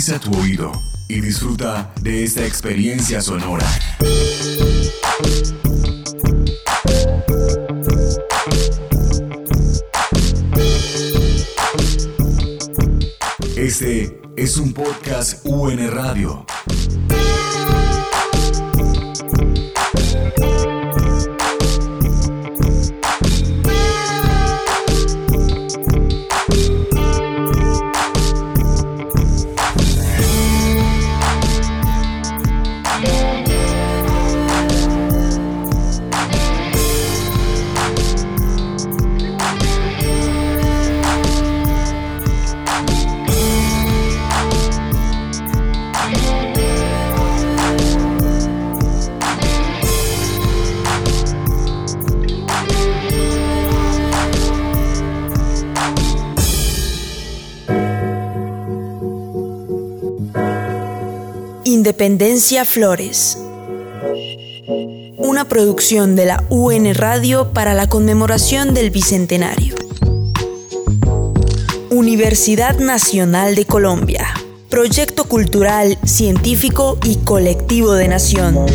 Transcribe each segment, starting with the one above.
Agudiza tu oído y disfruta de esta experiencia sonora. Este es un podcast UN Radio. Independencia Flores. Una producción de la UN Radio para la conmemoración del Bicentenario. Universidad Nacional de Colombia. Proyecto cultural, científico y colectivo de nación.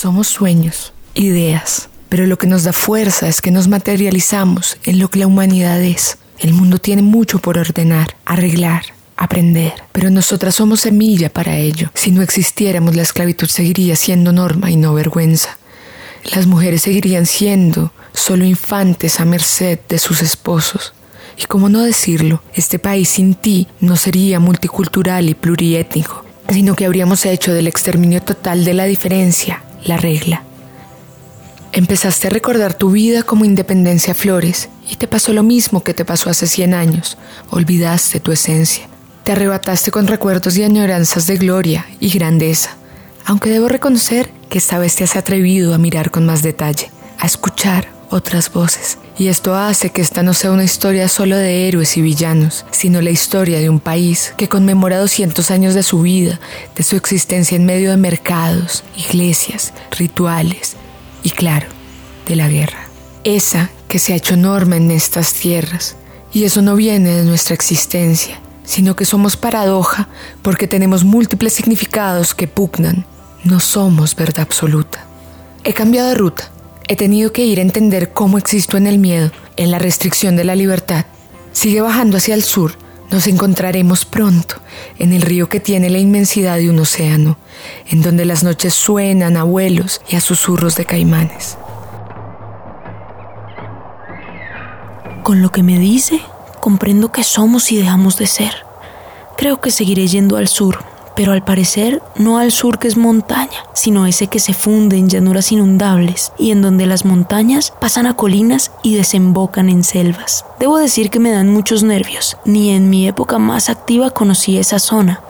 Somos sueños, ideas, pero lo que nos da fuerza es que nos materializamos en lo que la humanidad es. El mundo tiene mucho por ordenar, arreglar, aprender, pero nosotras somos semilla para ello. Si no existiéramos, la esclavitud seguiría siendo norma y no vergüenza. Las mujeres seguirían siendo solo infantes a merced de sus esposos. Y cómo no decirlo, este país sin ti no sería multicultural y pluriétnico, sino que habríamos hecho del exterminio total de la diferencia la regla. Empezaste a recordar tu vida como Independencia Flores y te pasó lo mismo que te pasó hace 100 años. Olvidaste tu esencia. Te arrebataste con recuerdos y añoranzas de gloria y grandeza. Aunque debo reconocer que esta vez te has atrevido a mirar con más detalle, a escuchar otras voces. Y esto hace que esta no sea una historia solo de héroes y villanos, sino la historia de un país que conmemora 200 años de su vida, de su existencia en medio de mercados, iglesias, rituales y, claro, de la guerra. Esa que se ha hecho norma en estas tierras. Y eso no viene de nuestra existencia, sino que somos paradoja porque tenemos múltiples significados que pugnan. No somos verdad absoluta. He cambiado de ruta He tenido que ir a entender cómo existo en el miedo, en la restricción de la libertad. Sigue bajando hacia el sur. Nos encontraremos pronto en el río que tiene la inmensidad de un océano, en donde las noches suenan a vuelos y a susurros de caimanes. Con lo que me dice, comprendo que somos y dejamos de ser. Creo que seguiré yendo al sur, pero al parecer no al sur que es montaña, sino ese que se funde en llanuras inundables y en donde las montañas pasan a colinas y desembocan en selvas. Debo decir que me dan muchos nervios, ni en mi época más activa conocí esa zona.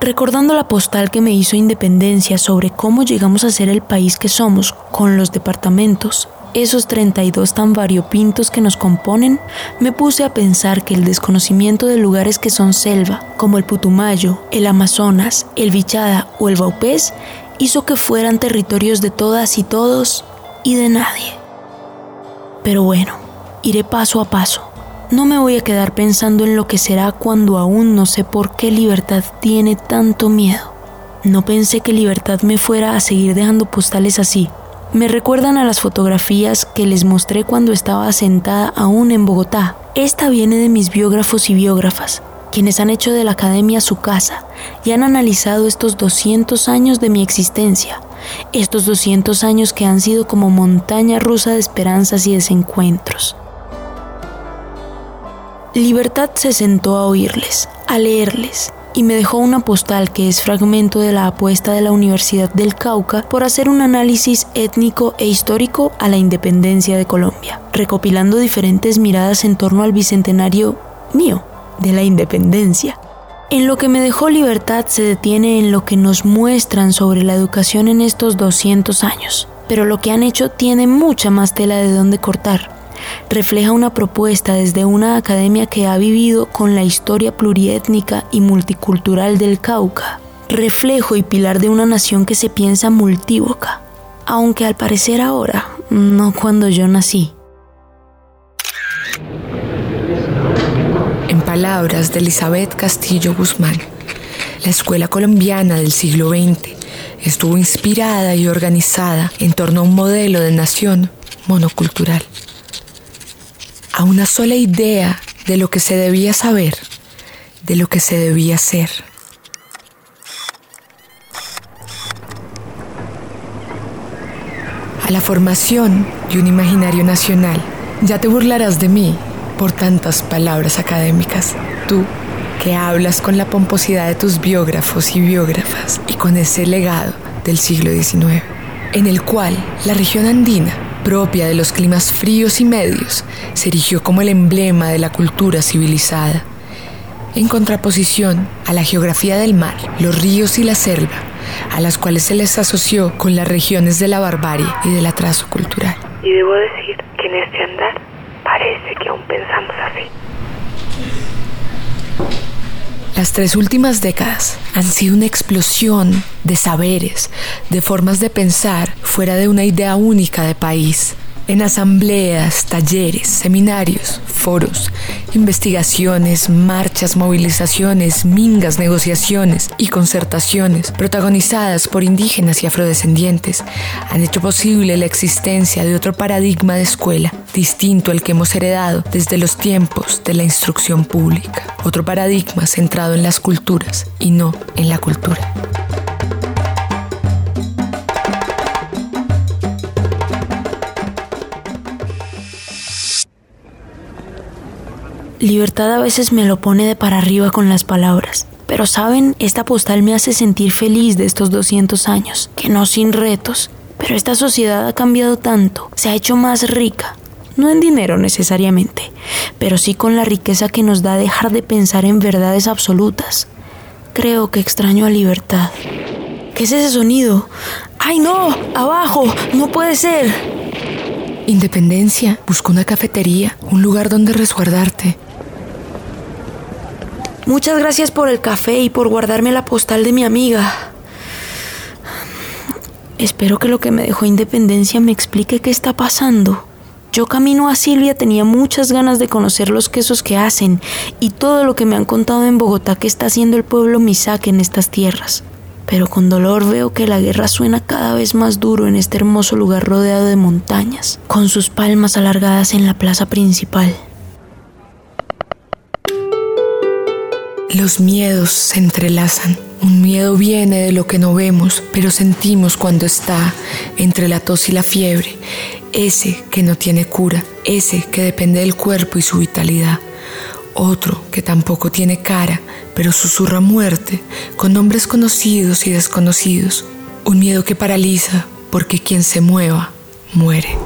Recordando la postal que me hizo Independencia sobre cómo llegamos a ser el país que somos con los departamentos, esos 32 tan variopintos que nos componen, me puse a pensar que el desconocimiento de lugares que son selva, como el Putumayo, el Amazonas, el Bichada o el Baupés, hizo que fueran territorios de todas y todos y de nadie. Pero bueno, iré paso a paso. No me voy a quedar pensando en lo que será cuando aún no sé por qué libertad tiene tanto miedo. No pensé que libertad me fuera a seguir dejando postales así, me recuerdan a las fotografías que les mostré cuando estaba sentada aún en Bogotá. Esta viene de mis biógrafos y biógrafas, quienes han hecho de la academia su casa y han analizado estos 200 años de mi existencia, estos 200 años que han sido como montaña rusa de esperanzas y desencuentros. Libertad se sentó a oírles, a leerles, y me dejó una postal que es fragmento de la apuesta de la Universidad del Cauca por hacer un análisis étnico e histórico a la independencia de Colombia, recopilando diferentes miradas en torno al bicentenario mío de la independencia. En lo que me dejó libertad se detiene en lo que nos muestran sobre la educación en estos 200 años, pero lo que han hecho tiene mucha más tela de dónde cortar refleja una propuesta desde una academia que ha vivido con la historia pluriétnica y multicultural del Cauca, reflejo y pilar de una nación que se piensa multívoca, aunque al parecer ahora, no cuando yo nací. En palabras de Elizabeth Castillo Guzmán, la escuela colombiana del siglo XX estuvo inspirada y organizada en torno a un modelo de nación monocultural, a una sola idea de lo que se debía saber, de lo que se debía ser. A la formación de un imaginario nacional. Ya te burlarás de mí por tantas palabras académicas. Tú que hablas con la pomposidad de tus biógrafos y biógrafas y con ese legado del siglo XIX, en el cual la región andina, propia de los climas fríos y medios, se erigió como el emblema de la cultura civilizada, en contraposición a la geografía del mar, los ríos y la selva, a las cuales se les asoció con las regiones de la barbarie y del atraso cultural. Y debo decir que en este andar parece que aún pensamos así. Las tres últimas décadas han sido una explosión de saberes, de formas de pensar fuera de una idea única de país. En asambleas, talleres, seminarios, foros, investigaciones, marchas, movilizaciones, mingas, negociaciones y concertaciones protagonizadas por indígenas y afrodescendientes han hecho posible la existencia de otro paradigma de escuela distinto al que hemos heredado desde los tiempos de la instrucción pública. Otro paradigma centrado en las culturas y no en la cultura. Libertad a veces me lo pone de para arriba con las palabras. Pero saben, esta postal me hace sentir feliz de estos 200 años, que no sin retos. Pero esta sociedad ha cambiado tanto, se ha hecho más rica. No en dinero necesariamente, pero sí con la riqueza que nos da dejar de pensar en verdades absolutas. Creo que extraño a libertad. ¿Qué es ese sonido? ¡Ay no! ¡Abajo! ¡No puede ser! Independencia, busca una cafetería, un lugar donde resguardarte. Muchas gracias por el café y por guardarme la postal de mi amiga. Espero que lo que me dejó Independencia me explique qué está pasando. Yo camino a Silvia tenía muchas ganas de conocer los quesos que hacen y todo lo que me han contado en Bogotá que está haciendo el pueblo Misaque en estas tierras. Pero con dolor veo que la guerra suena cada vez más duro en este hermoso lugar rodeado de montañas, con sus palmas alargadas en la plaza principal. Los miedos se entrelazan. Un miedo viene de lo que no vemos, pero sentimos cuando está entre la tos y la fiebre. Ese que no tiene cura, ese que depende del cuerpo y su vitalidad. Otro que tampoco tiene cara, pero susurra muerte, con nombres conocidos y desconocidos. Un miedo que paraliza, porque quien se mueva, muere.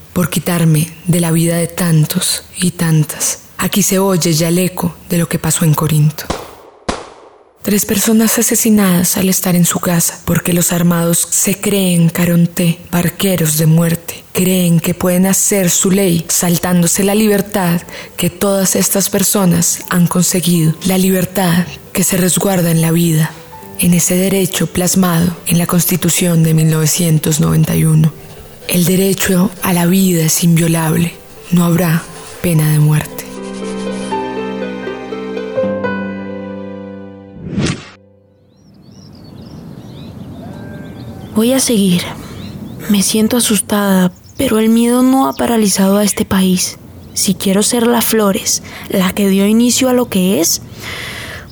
por quitarme de la vida de tantos y tantas. Aquí se oye ya el eco de lo que pasó en Corinto. Tres personas asesinadas al estar en su casa porque los armados se creen caronte, barqueros de muerte. Creen que pueden hacer su ley saltándose la libertad que todas estas personas han conseguido. La libertad que se resguarda en la vida, en ese derecho plasmado en la Constitución de 1991. El derecho a la vida es inviolable, no habrá pena de muerte. Voy a seguir. Me siento asustada, pero el miedo no ha paralizado a este país. Si quiero ser la Flores, la que dio inicio a lo que es,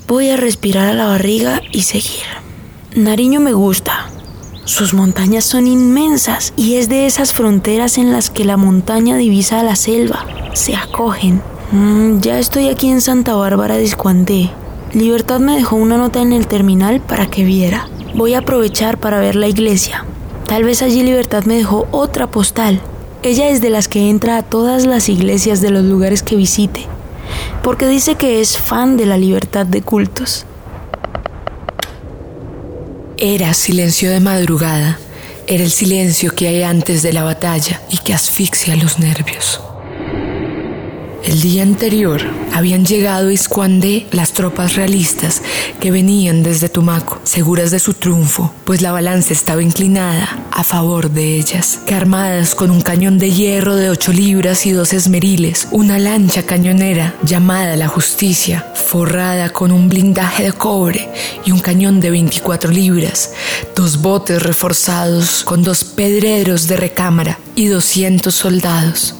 Voy a respirar a la barriga y seguir. Nariño me gusta. Sus montañas son inmensas y es de esas fronteras en las que la montaña divisa a la selva. Se acogen, Mm, ya estoy aquí en Santa Bárbara de Escuandé. Libertad me dejó una nota en el terminal para que viera. Voy a aprovechar para ver la iglesia. Tal vez allí Libertad me dejó otra postal. Ella es de las que entra a todas las iglesias de los lugares que visite, porque dice que es fan de la libertad de cultos. Era silencio de madrugada, era el silencio que hay antes de la batalla y que asfixia los nervios. El día anterior habían llegado a Iscuandé las tropas realistas que venían desde Tumaco, seguras de su triunfo, pues la balanza estaba inclinada a favor de ellas, que armadas con un cañón de hierro de ocho libras y dos esmeriles, una lancha cañonera llamada la Justicia, forrada con un blindaje de cobre y un cañón de 24 libras, dos botes reforzados con dos pedreros de recámara y 200 soldados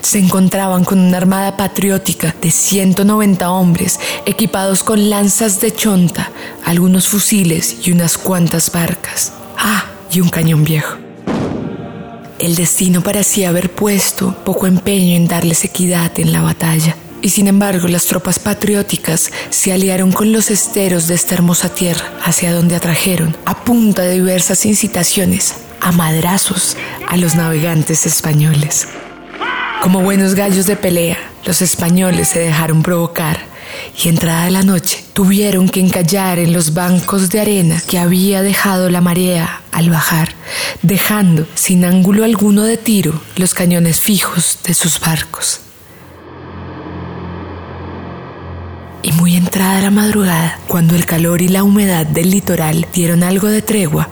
se encontraban con una armada patriótica de 190 hombres equipados con lanzas de chonta, algunos fusiles y unas cuantas barcas. Ah, y un cañón viejo. El destino parecía haber puesto poco empeño en darles equidad en la batalla. Y sin embargo, las tropas patrióticas se aliaron con los esteros de esta hermosa tierra, hacia donde atrajeron, a punta de diversas incitaciones, a madrazos a los navegantes españoles. Como buenos gallos de pelea, los españoles se dejaron provocar y entrada la noche tuvieron que encallar en los bancos de arena que había dejado la marea al bajar, dejando sin ángulo alguno de tiro los cañones fijos de sus barcos. Y muy entrada la madrugada, cuando el calor y la humedad del litoral dieron algo de tregua,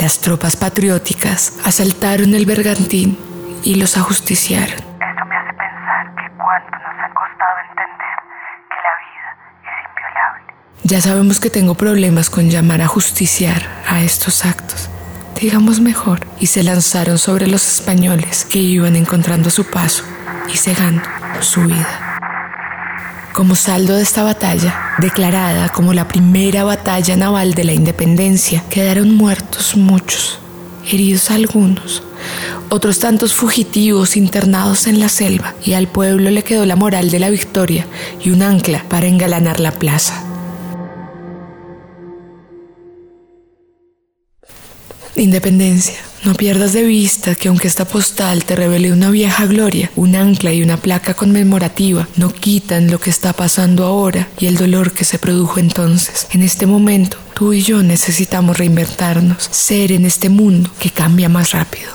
las tropas patrióticas asaltaron el bergantín y los ajusticiaron. Ya sabemos que tengo problemas con llamar a justiciar a estos actos. Digamos mejor, y se lanzaron sobre los españoles que iban encontrando su paso y cegando su vida. Como saldo de esta batalla, declarada como la primera batalla naval de la independencia, quedaron muertos muchos, heridos algunos, otros tantos fugitivos internados en la selva, y al pueblo le quedó la moral de la victoria y un ancla para engalanar la plaza. Independencia. No pierdas de vista que aunque esta postal te revele una vieja gloria, un ancla y una placa conmemorativa, no quitan lo que está pasando ahora y el dolor que se produjo entonces. En este momento, tú y yo necesitamos reinventarnos, ser en este mundo que cambia más rápido.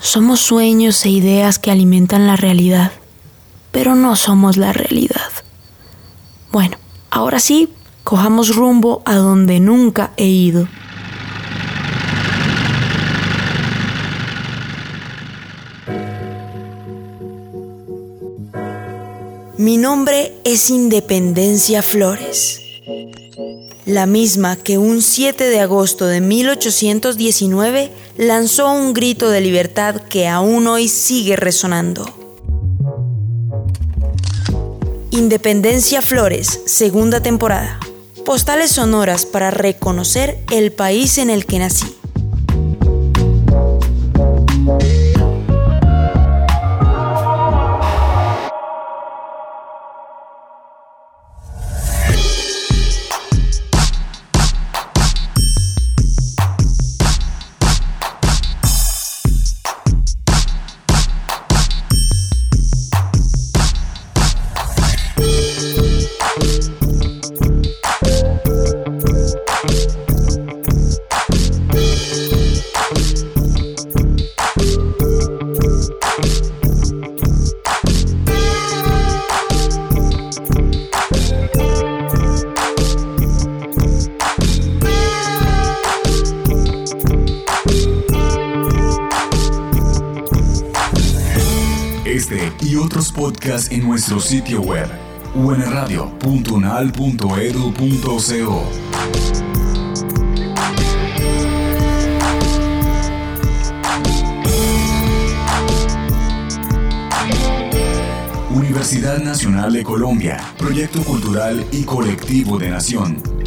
Somos sueños e ideas que alimentan la realidad, pero no somos la realidad. Ahora sí, cojamos rumbo a donde nunca he ido. Mi nombre es Independencia Flores, la misma que un 7 de agosto de 1819 lanzó un grito de libertad que aún hoy sigue resonando. Independencia Flores, segunda temporada. Postales sonoras para reconocer el país en el que nací. Este y otros podcasts en nuestro sitio web unradio.unal.edu.co. Universidad Nacional de Colombia, Proyecto Cultural y Colectivo de Nación.